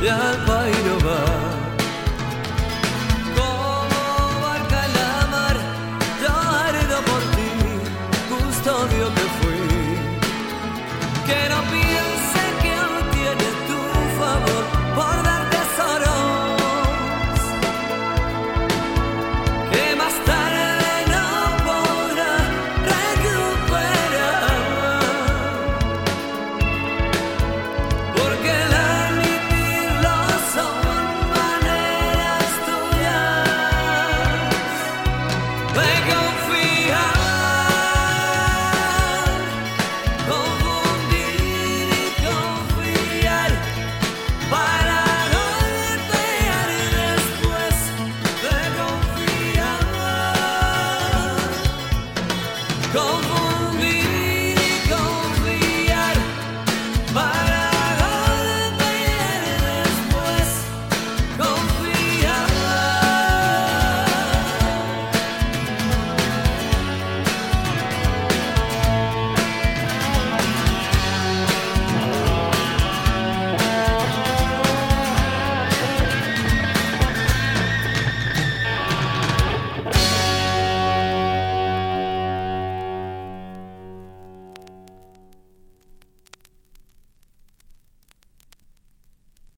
一块月